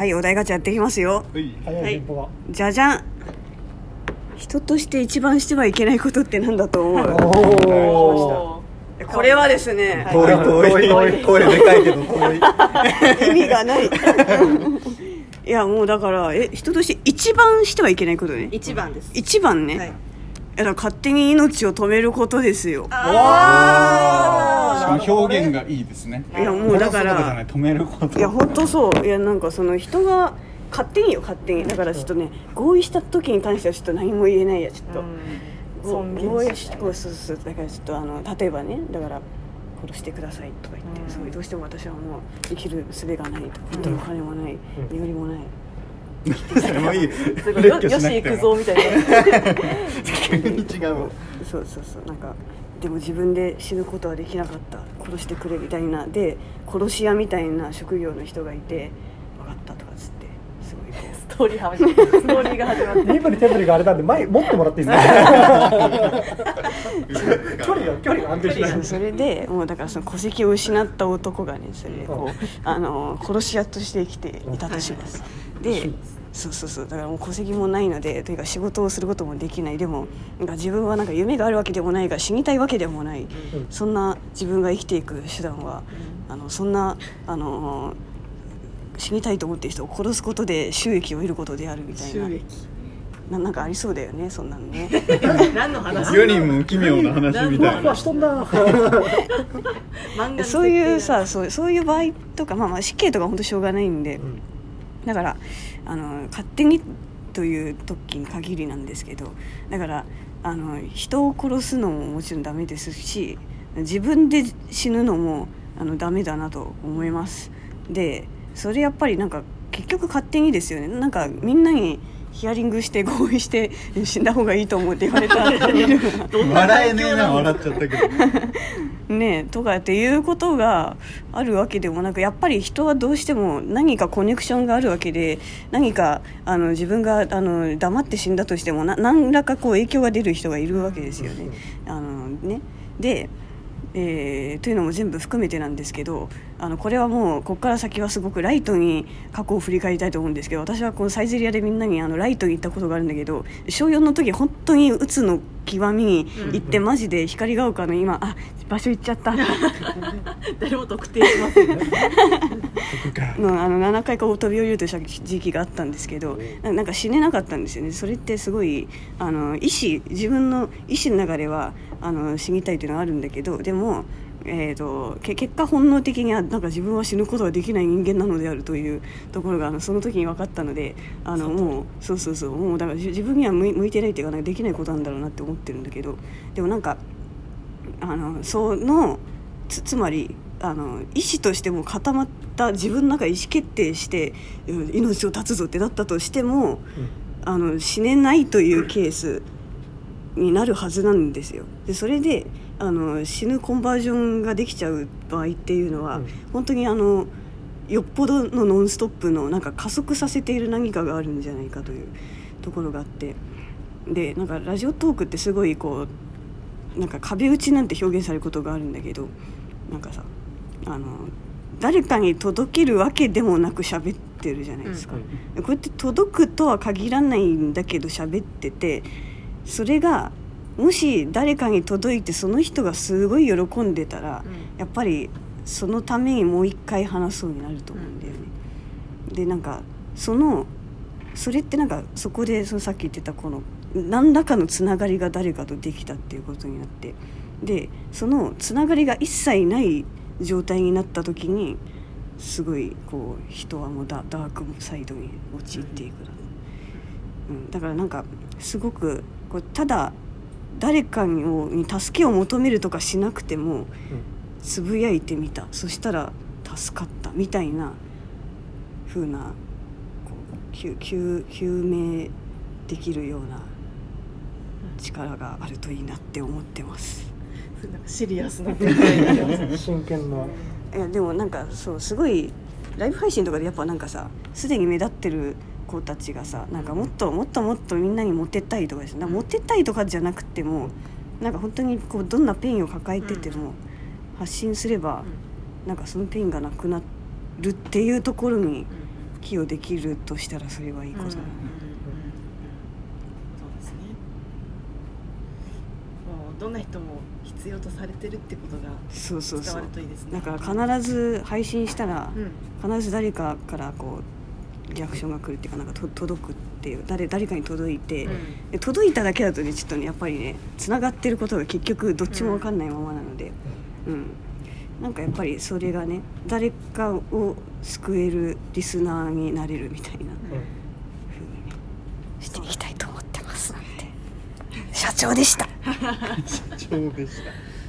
はいお題ガチャやっていきますよ。はい。早いじゃじゃん。人として一番してはいけないことってなんだと思う。おおこれはですね。遠い遠い遠い。声でかいけど遠い。意味がない。いやもうだからえ人として一番してはいけないことね。一番です。一番ね、はいいやだから勝手に命を止めることですよ。その表現がいいですね。いやもうだから止めること。いや本当そう。いやなんかその人が勝手によ勝手に。だからちょっとね合意した時に関してはちょっと何も言えないやちょっと、ご尊合意厳しそうそうそう。だからちょっとあの例えばねだから殺してくださいとか言って、うん。そうどうしても私はもう生きる術がないと本当にお金もない、うん身寄りもないもいい。い。よよし行くぞみたいな。逆に違う。わそうそうそう。なんかでも自分で死ぬことはできなかった。殺してくれみたいな。で殺し屋みたいな職業の人がいて分かったとかっつって。すごいこう。ストーリー始まってストーリーが始まって身振り手振りがあれなんで前持ってもらっていいですか距離が距離が安定しない。それでもうだからその戸籍を失った男がねそれでこうあの殺し屋として生きていたとしますでそうそうそう。だからもう戸籍もないのでというか仕事をすることもできない。でもなんか自分はなんか夢があるわけでもないが死にたいわけでもない、そんな自分が生きていく手段は、あのそんなあの死にたいと思っている人を殺すことで収益を得ることであるみたいな。収益。ななんかありそうだよねそんなのね。何の話？世にも奇妙な話みたいな。そういうさ設そうそういう場合とか、まあ、まあ死刑とか本当しょうがないんで、だからあの勝手にという時に限りなんですけどだからあの人を殺すのももちろんダメですし自分で死ぬのもあのダメだなと思います。でそれやっぱりなんか結局勝手にですよね。なんかみんなにヒアリングして合意して死んだ方がいいと思って言われた笑えねえな笑っちゃったけど。ね とかっていうことがあるわけでもなくやっぱり人はどうしても何かコネクションがあるわけで何かあの自分があの黙って死んだとしてもな何らかこう影響が出る人がいるわけですよね。あのね。でえーというのも全部含めてなんですけどあのこれはもうここから先はすごくライトに過去を振り返りたいと思うんですけど私はこのサイゼリアでみんなにあのライトに行ったことがあるんだけど小4の時本当に鬱の極みに行って、マジで光が丘の今あ場所行っちゃった。誰も特定しませんの あの7回か飛び降りるとした時期があったんですけどななんか死ねなかったんですよね。それってすごいあの意思自分の意思の中ではあの死にたいというのはあるんだけどでも、えー、とけ結果本能的にはなんか自分は死ぬことができない人間なのであるというところがあのその時に分かったのであのもうそうそうそうもうだから自自分には向いてないっていうかなんかできないことなんだろうなって思ってるんだけどでもなんかあのそのつつまりあの意思としても固まった自分の中で意思決定してうん命を絶つぞってなったとしても、あの死ねないというケースになるはずなんですよ。でそれであの死ぬコンバージョンができちゃう場合っていうのは、うん。本当にあのよっぽどのノンストップのなんか加速させている何かがあるんじゃないかというところがあって。でなんかラジオトークってすごいこうなんか壁打ちなんて表現されることがあるんだけどなんかさあの誰かに届けるわけでもなく喋ってるじゃないですか、こうやって届くとは限らないんだけど喋っててそれがもし誰かに届いてその人がすごい喜んでたら、やっぱりそのためにもう一回話そうになると思うんだよね。でなんかそのそれってなんかそこでそのさっき言ってたこの何らかのつながりが誰かとできたっていうことになってでそのつながりが一切ない状態になった時にすごいこう人はもうダダークサイドに陥っていくな、うん、だからなんかすごくこうただ誰かにをに助けを求めるとかしなくてもつぶやいてみた。そしたら助かったみたいな風なこう救救救命できるような力があるといいなって思ってます。シリアスな。真剣な。いやでもなんかそうすごいライブ配信とかでやっぱなんかさすでに目立ってる子たちがさなんかもっともっともっとみんなにモテたいとかです。なんかモテたいとかじゃなくてもなんか本当にこうどんなペインを抱えてても発信すればなんかそのペインがなくなるっていうところに寄与できるとしたらそれはいいことだな、うんうんうん。そうですね。もうどんな人も必要とされてるってことがそうそうそう。伝わるといいですね。だから必ず配信したら、うん。必ず誰かからこうリアクションが来るっていうかなんかと届くっていう誰誰かに届いて、うん。で届いただけだとねちょっとねやっぱりねつながってることが結局どっちも分かんないままなので、うん。なんかやっぱりそれがね誰かを救えるリスナーになれるみたいな風にねしていきたいと思ってますなんて社長でした。社長でした